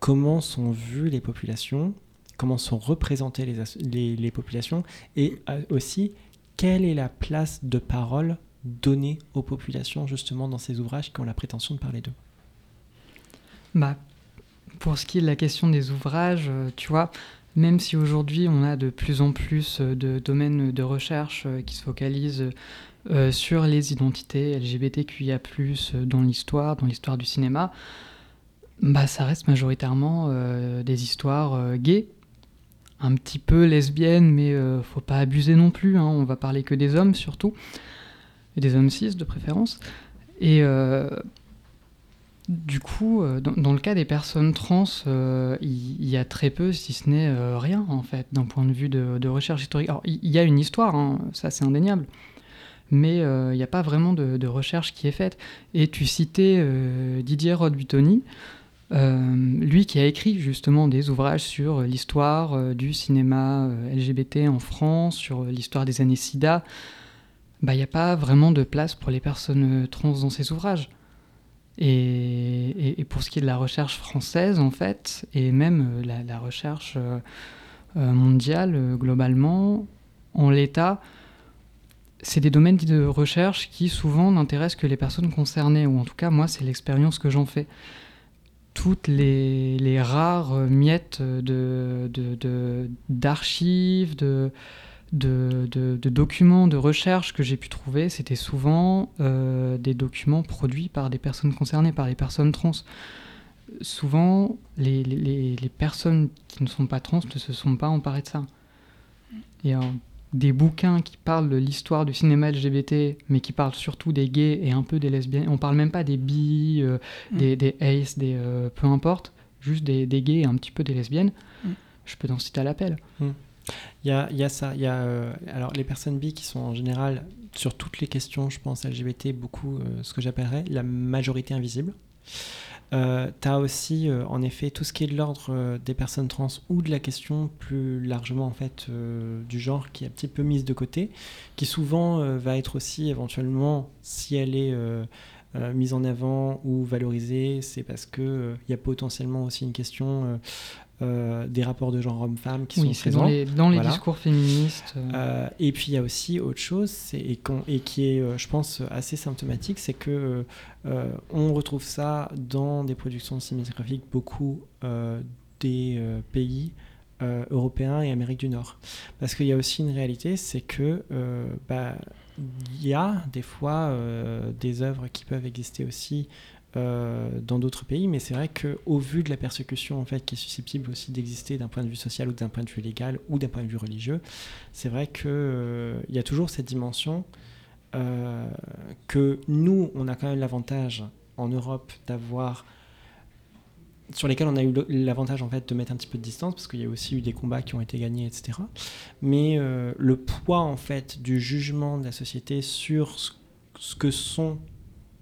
comment sont vues les populations comment sont représentées les, populations et euh, aussi quelle est la place de parole donnée aux populations justement dans ces ouvrages qui ont la prétention de parler d'eux? Bah, pour ce qui est de la question des ouvrages, euh, tu vois, même si aujourd'hui on a de plus en plus euh, de domaines de recherche qui se focalisent sur les identités LGBTQIA+, dans l'histoire, dans l'histoire du cinéma, bah, ça reste majoritairement des histoires gays un petit peu lesbienne, mais euh, faut pas abuser non plus. Hein. On va parler que des hommes surtout, et des hommes cis de préférence. Et euh, du coup, euh, dans, le cas des personnes trans, il y, a très peu, si ce n'est rien en fait, d'un point de vue de, recherche historique. Alors, il y, a une histoire, hein, ça c'est indéniable. Mais il n'y a pas vraiment de, recherche qui est faite. Et tu citais Didier Rodbutoni. Euh, lui qui a écrit justement des ouvrages sur l'histoire euh, du cinéma euh, LGBT en France, sur l'histoire des années SIDA, bah, il n'y a pas vraiment de place pour les personnes trans dans ces ouvrages. Et, pour ce qui est de la recherche française, en fait, et même la, recherche mondiale globalement, en l'état, c'est des domaines de recherche qui souvent n'intéressent que les personnes concernées, ou en tout cas moi c'est l'expérience que j'en fais toutes les, rares miettes d'archives, de, documents de recherche que j'ai pu trouver, c'était souvent euh, des documents produits par des personnes concernées, par les personnes trans. Souvent, les, personnes qui ne sont pas trans ne se sont pas emparées de ça. Des bouquins qui parlent de l'histoire du cinéma LGBT, mais qui parlent surtout des gays et un peu des lesbiennes. On parle même pas des bi, euh, mm. des, des ace, des euh, peu importe, juste des, des, gays et un petit peu des lesbiennes. Mm. Je peux t'en citer à l'appel. Mm. Il y, a, y, a, ça. Il y a, euh, alors, les personnes bi qui sont en général, sur toutes les questions, je pense, LGBT, beaucoup ce que j'appellerais la majorité invisible. Euh, tu as aussi, euh, en effet, tout ce qui est de l'ordre euh, des personnes trans ou de la question plus largement en fait du genre qui est un petit peu mise de côté, qui souvent va être aussi éventuellement, si elle est mise en avant ou valorisée, c'est parce qu'il il y a potentiellement aussi une question euh, des rapports de genre homme-femme qui sont présents. Dans les, dans les discours féministes. Euh. Euh, et puis il y a aussi autre chose, et, et, qui est, je pense, assez symptomatique, c'est que on retrouve ça dans des productions cinématographiques beaucoup des pays européens et Amérique du Nord. Parce qu'il y a aussi une réalité, c'est que bah, il y a des fois des œuvres qui peuvent exister aussi dans d'autres pays, mais c'est vrai qu'au vu de la persécution en fait, qui est susceptible aussi d'exister d'un point de vue social ou d'un point de vue légal ou d'un point de vue religieux, c'est vrai qu'il euh, y a toujours cette dimension euh, que nous, on a quand même l'avantage en Europe d'avoir sur lesquels on a eu l'avantage en fait de mettre un petit peu de distance parce qu'il y a aussi eu des combats qui ont été gagnés etc mais le poids en fait du jugement de la société sur ce que sont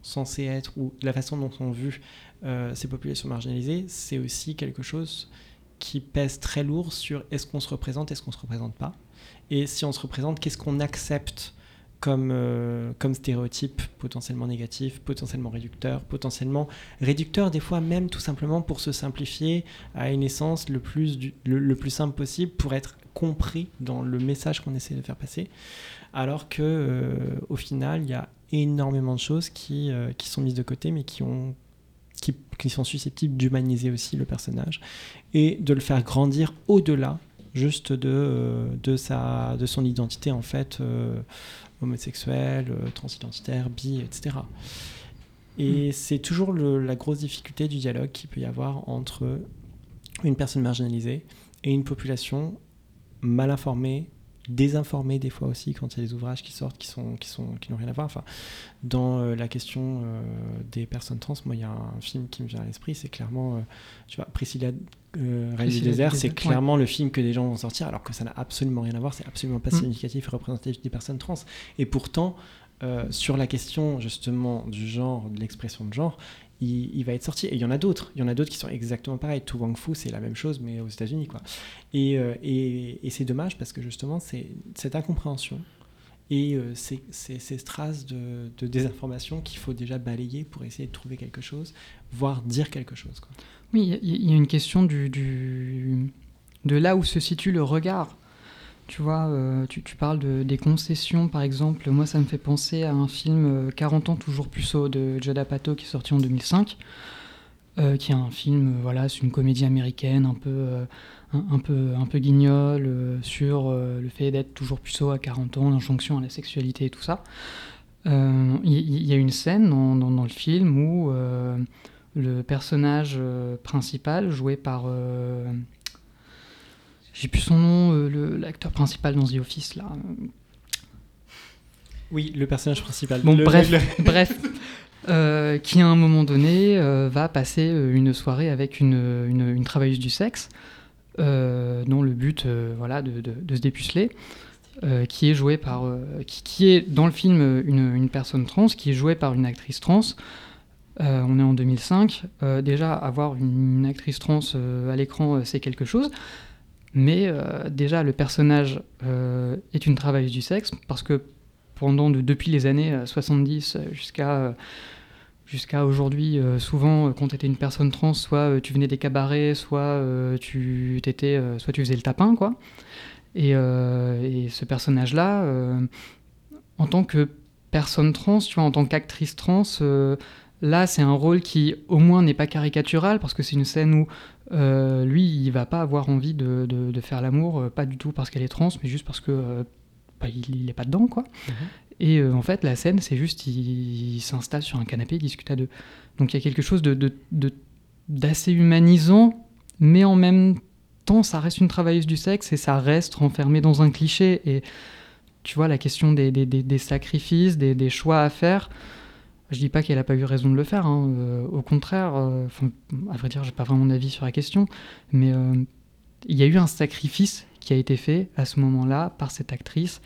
censé être, ou la façon dont sont vues euh, ces populations marginalisées, c'est aussi quelque chose qui pèse très lourd sur est-ce qu'on se représente, est-ce qu'on se représente pas. Et si on se représente, qu'est-ce qu'on accepte comme, euh, comme stéréotype potentiellement négatif, potentiellement réducteur, potentiellement réducteur des fois même tout simplement pour se simplifier à une essence le plus, le plus simple possible pour être compris dans le message qu'on essaie de faire passer. Alors que euh, au final, il y a énormément de choses qui, euh, qui sont mises de côté mais qui ont qui, qui sont susceptibles d'humaniser aussi le personnage et de le faire grandir au-delà juste de, euh, de, sa, de son identité en fait euh, homosexuelle, euh, transidentitaire, bi, etc. Et c'est toujours le- la grosse difficulté du dialogue qu'il peut y avoir entre une personne marginalisée et une population mal informée, désinformée des fois aussi quand il y a des ouvrages qui sortent qui sont qui sont qui n'ont rien à voir. Enfin, dans euh, la question euh, des personnes trans, moi il y a un film qui me vient à l'esprit, c'est clairement, euh, tu vois, Priscilla, euh, Reine du désert, c'est clairement le film que des gens vont sortir, alors que ça n'a absolument rien à voir, c'est absolument pas Mm. significatif et représentatif des personnes trans. Et pourtant, euh, sur la question justement du genre, de l'expression de genre, il, va être sorti. Et il y en a d'autres. Il y en a d'autres qui sont exactement pareils. Tu Wang Fu, c'est la même chose, mais aux États-Unis, quoi. Et, euh, et, et c'est dommage parce que justement, c'est cette incompréhension et euh, ces, ces- ces strass de, désinformation qu'il faut déjà balayer pour essayer de trouver quelque chose, voire dire quelque chose. Oui, il y, a une question du- de là où se situe le regard. Tu vois, euh, tu, parles de, des concessions, par exemple. Moi, ça me fait penser à un film euh, 40 ans toujours plus haut de Judd Apatow qui est sorti en 2005, euh, qui est un film, euh, voilà, c'est une comédie américaine un peu, euh, un, peu, un peu guignol euh, sur euh, le fait d'être toujours puceau à 40 ans, l'injonction à la sexualité et tout ça. Euh, Il y, a une scène dans, le film où euh, le personnage euh, principal, joué par. J'ai plus son nom, euh, le- l'acteur principal dans The Office, là. Oui, le personnage principal. Bon, Le- bref, le- bref. Euh, qui à un moment donné euh, va passer une soirée avec une, une, une travailleuse du sexe, dont le but voilà, de, de- de se dépuceler, qui est jouée par. qui, qui est dans le film une, une personne trans, qui est jouée par une actrice trans. Euh, on est en 2005. Euh, déjà, avoir une, une actrice trans euh, à l'écran, c'est quelque chose. Mais euh, déjà, le personnage euh, est une travailleuse du sexe, parce que pendant de- depuis les années euh, 70 jusqu'à euh, jusqu'à aujourd'hui, euh, souvent quand tu étais une personne trans, soit tu venais des cabarets, soit tu t'étais, euh, soit tu faisais le tapin, quoi. Et, et ce personnage-là, en tant que personne trans, tu vois, en tant qu'actrice trans, là c'est un rôle qui au moins n'est pas caricatural parce que c'est une scène où euh, lui il va pas avoir envie de, de- de faire l'amour, euh, pas du tout parce qu'elle est trans, mais juste parce que euh, bah, il, il est pas dedans, quoi. Et euh, en fait, la scène, c'est juste, il, il s'installe sur un canapé, il discute à deux. Donc il y a quelque chose de, d'assez humanisant, mais en même temps, ça reste une travailleuse du sexe et ça reste renfermé dans un cliché. Et tu vois, la question des, des- des- des sacrifices, des, des choix à faire, je dis pas qu'elle a pas eu raison de le faire, hein, euh, au contraire, euh, à vrai dire, j'ai pas vraiment d'avis sur la question, mais euh, il y a eu un sacrifice qui a été fait à ce moment-là par cette actrice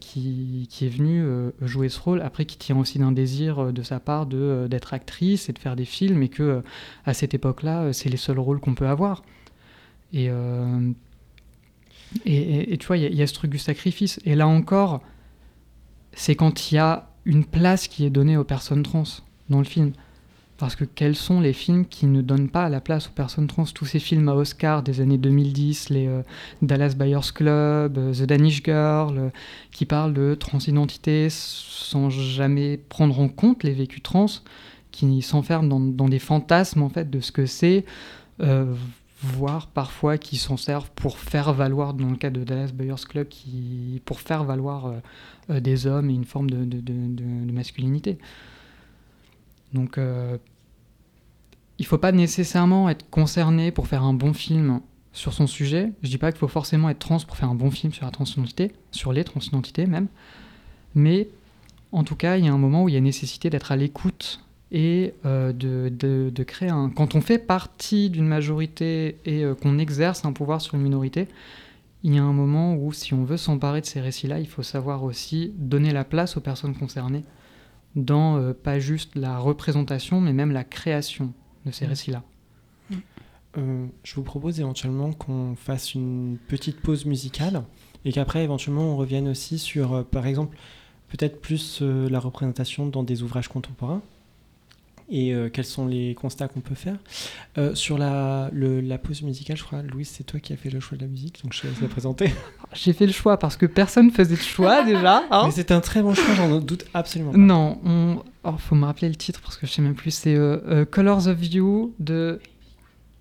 qui, qui est venue jouer ce rôle, après qui tient aussi d'un désir de sa part de, d'être actrice et de faire des films, et que à cette époque-là, c'est les seuls rôles qu'on peut avoir. Et, et, tu vois, il y, y a ce truc du sacrifice. Et là encore, c'est quand il y a une place qui est donnée aux personnes trans dans le film. Parce que quels sont les films qui ne donnent pas la place aux personnes trans? Tous ces films à Oscar des années 2010, les euh, Dallas Buyers Club, euh, The Danish Girl, euh, qui parlent de transidentité sans jamais prendre en compte les vécus trans, qui s'enferment dans, dans des fantasmes en fait de ce que c'est, voire parfois qui s'en servent pour faire valoir, dans le cas de Dallas Buyers Club, pour faire valoir euh, euh, des hommes et une forme de, masculinité. Donc, euh, il faut pas nécessairement être concerné pour faire un bon film sur son sujet. Je dis pas qu'il faut forcément être trans pour faire un bon film sur la transidentité, sur les transidentités même. Mais en tout cas, il y a un moment où il y a nécessité d'être à l'écoute et euh, de, de- de créer un. Quand on fait partie d'une majorité et euh, qu'on exerce un pouvoir sur une minorité, il y a un moment où, si on veut s'emparer de ces récits-là, il faut savoir aussi donner la place aux personnes concernées dans euh, pas juste la représentation, mais même la création de ces Mm. récits-là. Euh, je vous propose éventuellement qu'on fasse une petite pause musicale et qu'après éventuellement on revienne aussi sur, euh, par exemple, peut-être plus euh, la représentation dans des ouvrages contemporains et euh, quels sont les constats qu'on peut faire? Euh, sur la, le- la pause musicale, je crois, Louise, c'est toi qui as fait le choix de la musique, donc je te laisse la présenter. J'ai fait le choix parce que personne faisait de choix déjà. hein. Mais c'est un très bon choix, j'en doute absolument pas. Non, on... oh, faut me rappeler le titre parce que je sais même plus. C'est euh, Colors of You de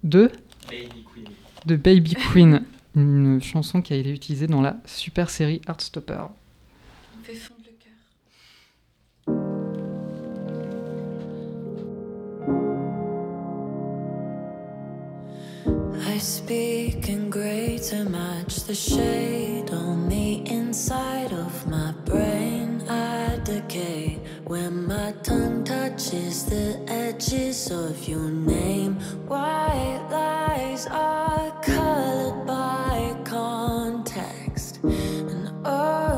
de? De Baby Queen, une chanson qui a été utilisée dans la super série Heartstopper. On fait fondre le cœur. I speak in grey to match the shade on the inside of my brain. I decay when my tongue touches the edges of your name. White lies are colored by context. And oh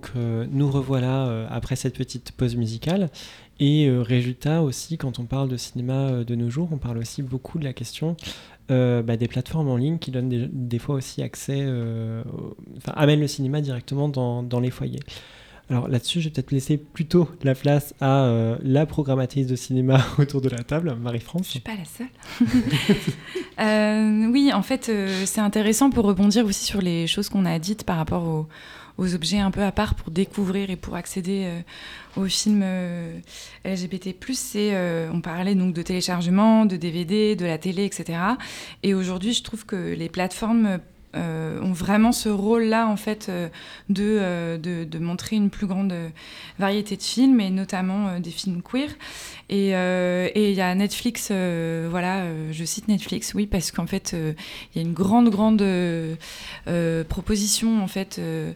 donc euh, nous revoilà euh, après cette petite pause musicale et euh, résultat aussi quand on parle de cinéma de nos jours on parle aussi beaucoup de la question bah, des plateformes en ligne qui donnent des, fois aussi accès amènent le cinéma directement dans, les foyers. Alors là-dessus je vais peut-être laisser plutôt la place à la programmatrice de cinéma autour de la table, Je Marie-France. suis pas la seule. Oui, en fait, c'est intéressant pour rebondir aussi sur les choses qu'on a dites par rapport au, aux objets un peu à part pour découvrir et pour accéder aux films LGBT+. C'est, on parlait donc de téléchargement, de DVD, de la télé, etc. Et aujourd'hui, je trouve que les plateformes euh, ont vraiment ce rôle-là en fait euh, de, de, montrer une plus grande variété de films et notamment des films queer. Et il y a Netflix, voilà, je cite Netflix, oui, parce qu'en fait il y a une grande grande proposition en fait euh,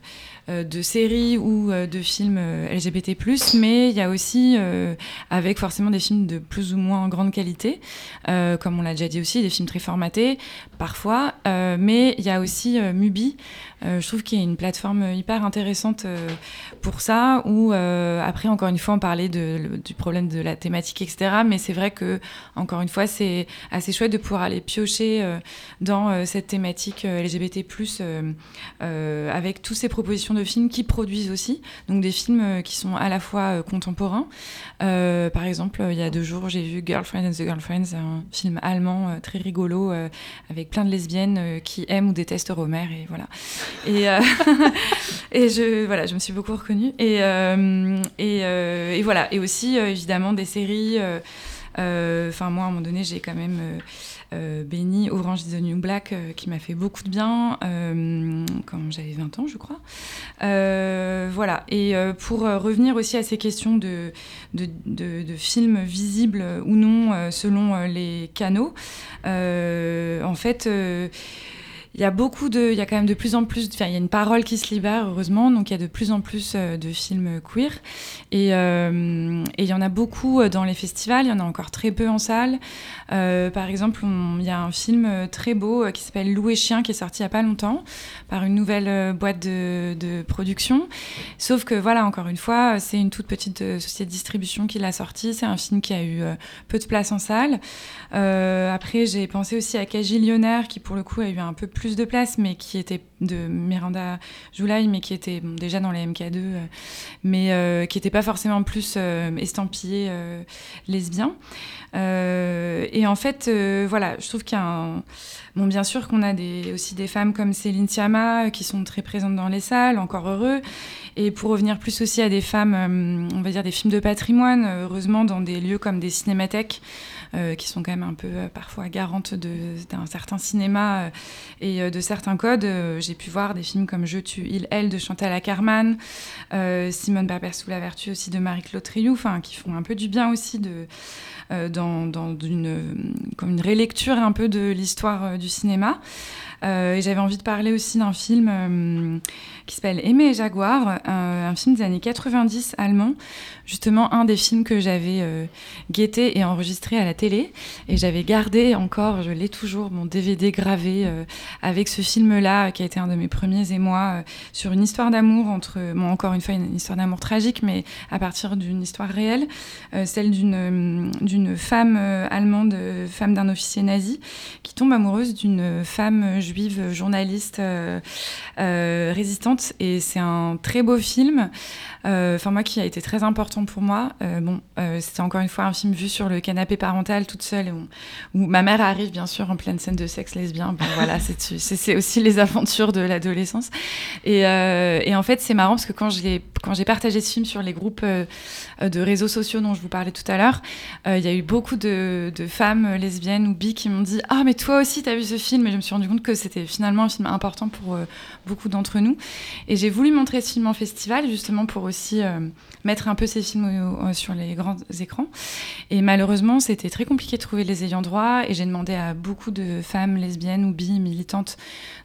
de séries ou euh, de films euh, LGBT+, mais il y a aussi, avec forcément des films de plus ou moins grande qualité, comme on l'a déjà dit aussi, des films très formatés, parfois, mais il y a aussi Mubi, je trouve qu'il y a une plateforme hyper intéressante pour ça, où après, encore une fois, on parlait du problème de la thématique, etc., mais c'est vrai que, encore une fois, c'est assez chouette de pouvoir aller piocher dans cette thématique LGBT+, avec toutes ces propositions de films qui produisent aussi, donc des films euh, qui sont à la fois euh, contemporains. Euh, par exemple, il y a deux jours, j'ai vu Girlfriend and the Girlfriends, un film allemand très rigolo avec plein de lesbiennes qui aiment ou détestent Romer et voilà. Et, et je voilà, je me suis beaucoup reconnue et et, et, voilà et aussi évidemment des séries. Enfin moi à un moment donné j'ai quand même euh, Benny Orange is the New Black euh, qui m'a fait beaucoup de bien euh, quand j'avais 20 ans, je crois. voilà. Et pour revenir aussi à ces questions de, de, de films visibles ou non selon les canaux, en fait il y a beaucoup de, il y a quand même de plus en plus, enfin, il y a une parole qui se libère, heureusement, donc il y a de plus en plus euh, de films queer. Et, euh, et il y en a beaucoup euh, dans les festivals, il y en a encore très peu en salle. par exemple, il y a un film très beau qui s'appelle Loup et Chien qui est sorti il n'y a pas longtemps par une nouvelle boîte de, de, production. Sauf que voilà, encore une fois, c'est une toute petite société de distribution qui l'a sorti. C'est un film qui a eu peu de place en salle. après, j'ai pensé aussi à Cagillionnaire qui pour le coup a eu un peu plus plus de place, mais qui était de Miranda Joulaï, mais qui était déjà dans les MK2, euh, mais euh, qui n'était pas forcément plus euh, estampillé lesbien. et en fait, voilà, je trouve qu'il y a un... Bon, bien sûr qu'on a des, aussi des femmes comme Céline Sciamma qui sont très présentes dans les salles, encore heureux. Et pour revenir plus aussi à des femmes, on va dire des films de patrimoine, heureusement dans des lieux comme des cinémathèques, euh, qui sont quand même un peu euh, parfois garantes d'un certain cinéma euh, et de certains codes. J'ai pu voir des films comme Je tue, il, elle de Chantal Ackerman, Simone Barber sous la vertu aussi de Marie-Claude Triou, qui font un peu du bien aussi de, dans, une, comme une rélecture un peu de l'histoire du cinéma. et j'avais envie de parler aussi d'un film qui s'appelle Aimer et Jaguar, un film des années 90 allemand, justement un des films que j'avais euh, guetté et enregistré à la télé. Et j'avais gardé encore, je l'ai toujours, mon DVD gravé euh, avec ce film-là, qui a été un de mes premiers émois, euh, sur une histoire d'amour entre, bon, encore une fois, une, histoire d'amour tragique, mais à partir d'une histoire réelle, celle d'une d'une femme allemande, femme d'un officier nazi, qui tombe amoureuse d'une femme juive journaliste résistante. Et c'est un très beau film. Enfin, moi qui a été très important pour moi. Euh, bon, euh, c'était encore une fois un film vu sur le canapé parental toute seule, où, ma mère arrive bien sûr en pleine scène de sexe lesbien. Bon, voilà, c'est aussi les aventures de l'adolescence. Et, euh, et, en fait, c'est marrant parce que quand j'ai partagé ce film sur les groupes de réseaux sociaux dont je vous parlais tout à l'heure, il y a eu beaucoup de, de, femmes lesbiennes ou bi qui m'ont dit Ah, mais toi aussi, tu as vu ce film? Et je me suis rendu compte que c'était finalement un film important pour beaucoup d'entre nous. Et j'ai voulu montrer ce film en festival justement pour aussi mettre un peu ces films sur les grands écrans. Et malheureusement, c'était très compliqué de trouver les ayants droit. Et j'ai demandé à beaucoup de femmes lesbiennes ou bi militantes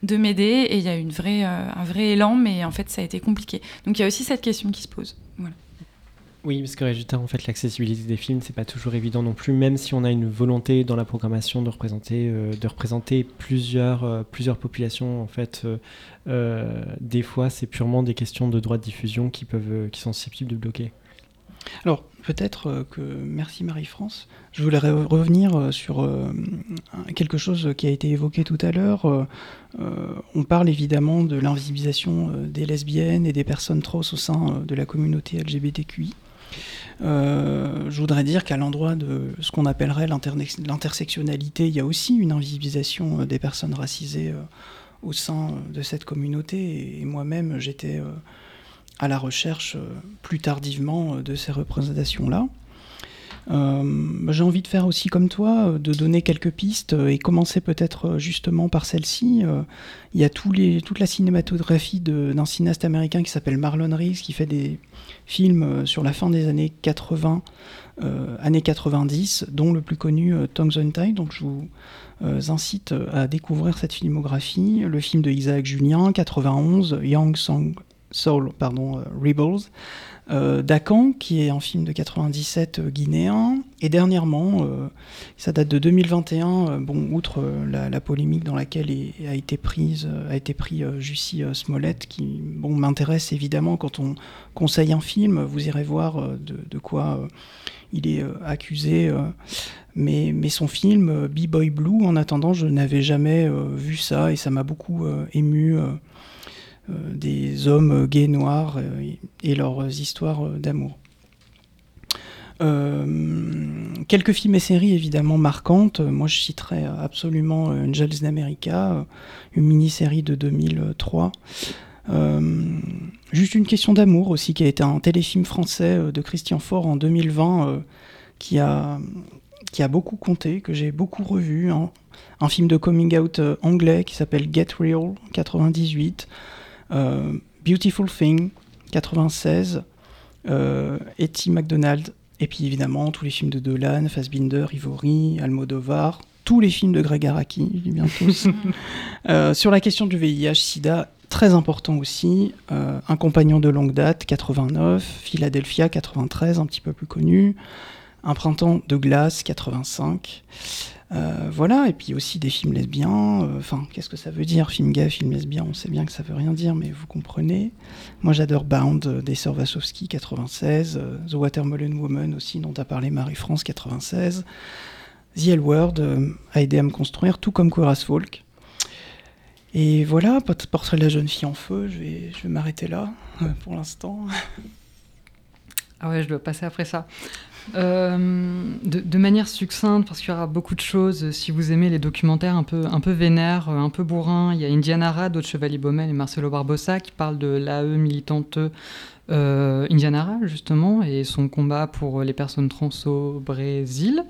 de m'aider. Et il y a une vraie, euh, un vrai élan, mais en fait, ça a été compliqué. Donc il y a aussi cette question qui se pose. Oui, parce que résultat, en fait, l'accessibilité des films, c'est pas toujours évident non plus, même si on a une volonté dans la programmation de représenter, euh, de représenter plusieurs, euh, plusieurs populations. En fait, euh, des fois, c'est purement des questions de droit de diffusion qui peuvent, qui sont susceptibles de bloquer. Alors, peut-être que, merci Marie-France, je voulais revenir sur quelque chose qui a été évoqué tout à l'heure. on parle évidemment de l'invisibilisation des lesbiennes et des personnes trans au sein de la communauté LGBTQI. Euh, je voudrais dire qu'à l'endroit de ce qu'on appellerait l'intersectionnalité, il y a aussi une invisibilisation euh, des personnes racisées euh, au sein de cette communauté. Et, moi-même, j'étais à la recherche plus tardivement de ces représentations-là. J'ai envie de faire aussi comme toi, de donner quelques pistes et commencer peut-être justement par celle-ci. Il y a toute la cinématographie d'un cinéaste américain qui s'appelle Marlon Reeves qui fait des films sur la fin des années 80 euh, années 90, dont le plus connu euh, Tongues Untied. Donc je vous euh, incite à découvrir cette filmographie. Le film de Isaac Julien, 91, Young Song Soul, pardon, Rebels. Euh, Dakan, qui est un film de 97 guinéen, et dernièrement, ça date de 2021, bon, outre la, polémique dans laquelle a été prise, a été pris Jussie Smollett, qui bon, m'intéresse évidemment quand on conseille un film, vous irez voir de, quoi il est euh, accusé. Euh, mais, mais, son film euh, B-Boy Blue, en attendant, je n'avais jamais vu ça et ça m'a beaucoup ému. Des hommes gays noirs et leurs histoires d'amour. quelques films et séries évidemment marquantes. Moi, je citerai absolument Angels in America, une mini-série de 2003. Juste une question d'amour aussi, qui a été un téléfilm français euh, de Christian Faure en 2020, euh, qui, a, beaucoup compté, que j'ai beaucoup revu. Hein. Un film de coming out euh, anglais qui s'appelle Get Real, 98. Beautiful Thing, 96. Etty McDonald. Et puis évidemment, tous les films de Dolan, Fassbinder, Ivory, Almodovar, tous les films de Greg Araki, je dis bien tous. sur la question du VIH-Sida, Très important aussi, euh, Un compagnon de longue date, 89, Philadelphia, 93, un petit peu plus connu, Un printemps de glace, 85. Euh, voilà, et puis aussi des films lesbiens. Euh, enfin, qu'est-ce que ça veut dire Film gay, film lesbien, on sait bien que ça veut rien dire, mais vous comprenez. Moi, j'adore Bound des Sœurs 96, The Watermelon Woman aussi, dont a parlé Marie-France, 96. The L Word a aidé à me construire, tout comme Coras Folk. Et voilà, portrait de la jeune fille en feu, je vais, je vais m'arrêter là euh, pour l'instant. Ah ouais, je dois passer après ça. Euh, de, manière succincte, parce qu'il y aura beaucoup de choses, si vous aimez les documentaires un peu, un vénères, euh, un peu bourrins, il y a Indiana Ra, d'autres Chevalier Baumel et Marcelo Barbosa qui parlent de l'AE militante euh, Indiana Ra, justement, et son combat pour les personnes trans au Brésil.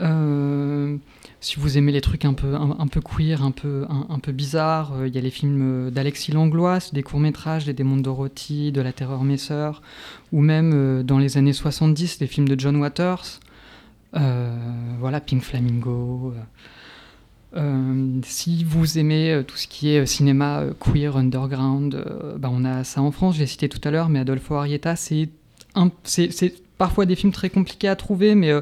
Euh, si vous aimez les trucs un peu, un, peu queer, un peu, un, peu bizarres, euh, il y a les films euh, d'Alexis Langlois, des courts-métrages, des démons de Dorothy, de La Terreur Mes ou même euh, dans les années 70, des films de John Waters, voilà, Pink Flamingo. si vous aimez tout ce qui est cinéma queer, underground, bah on a ça en France, j'ai cité tout à l'heure, mais Adolfo Arieta, c'est parfois des films très compliqués à trouver, mais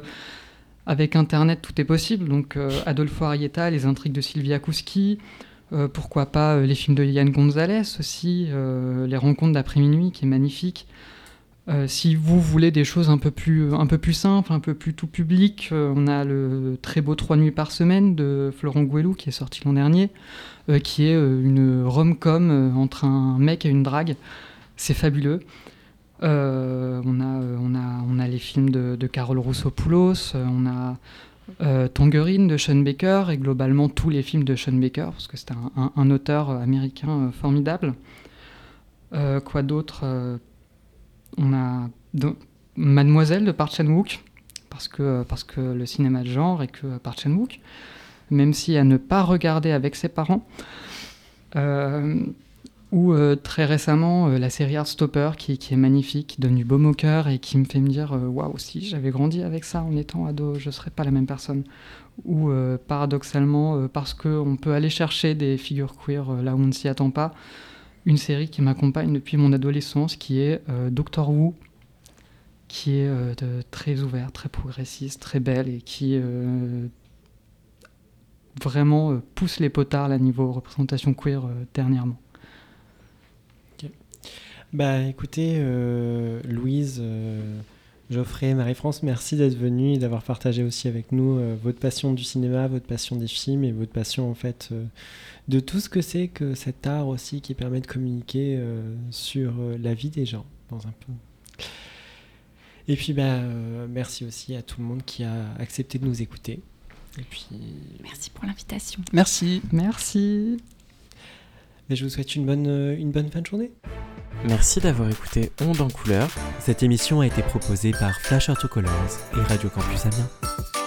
avec Internet, tout est possible. Donc euh, Adolfo Arieta, les intrigues de Sylvia Kouski, euh, pourquoi pas euh, les films de Yann Gonzalez aussi, les rencontres d'après-minuit qui est magnifique. si vous voulez des choses un peu plus, un peu plus simples, un peu plus tout public, on a le très beau Trois nuits par semaine de Florent Gouelou qui est sorti l'an dernier, qui est une rom-com entre un mec et une drague. C'est fabuleux. Euh, on, a, euh, on, a, on a les films de, de Carole Rousseau-Poulos, euh, on a Tangerine de Sean Baker et globalement tous les films de Sean Baker, parce que c'est un, auteur américain formidable. quoi d'autre On a Mademoiselle de Park Chan-wook, parce que, parce que le cinéma de genre et que Park Chan-wook, même si à ne pas regarder avec ses parents. Ou euh, très récemment, euh, la série Heartstopper, qui, qui est magnifique, qui donne du baume au cœur et qui me fait me dire euh, Waouh, si j'avais grandi avec ça en étant ado, je ne serais pas la même personne. Ou paradoxalement, parce qu'on peut aller chercher des figures queer là où on ne s'y attend pas, une série qui m'accompagne depuis mon adolescence, qui est Doctor Who, qui est très ouverte, très progressiste, très belle et qui vraiment pousse les potards à niveau représentation queer dernièrement. Bah écoutez, euh, Louise, euh, Geoffrey, Marie-France, merci d'être venue et d'avoir partagé aussi avec nous euh, votre passion du cinéma, votre passion des films et votre passion en fait de tout ce que c'est que cet art aussi qui permet de communiquer sur la vie des gens dans un peu. Et puis bah, merci aussi à tout le monde qui a accepté de nous écouter. Et puis merci pour l'invitation. Merci. Merci. Et je vous souhaite une bonne, euh, une bonne fin de journée. Merci d'avoir écouté Onde en couleur. Cette émission a été proposée par Flash Colors et Radio Campus Amiens.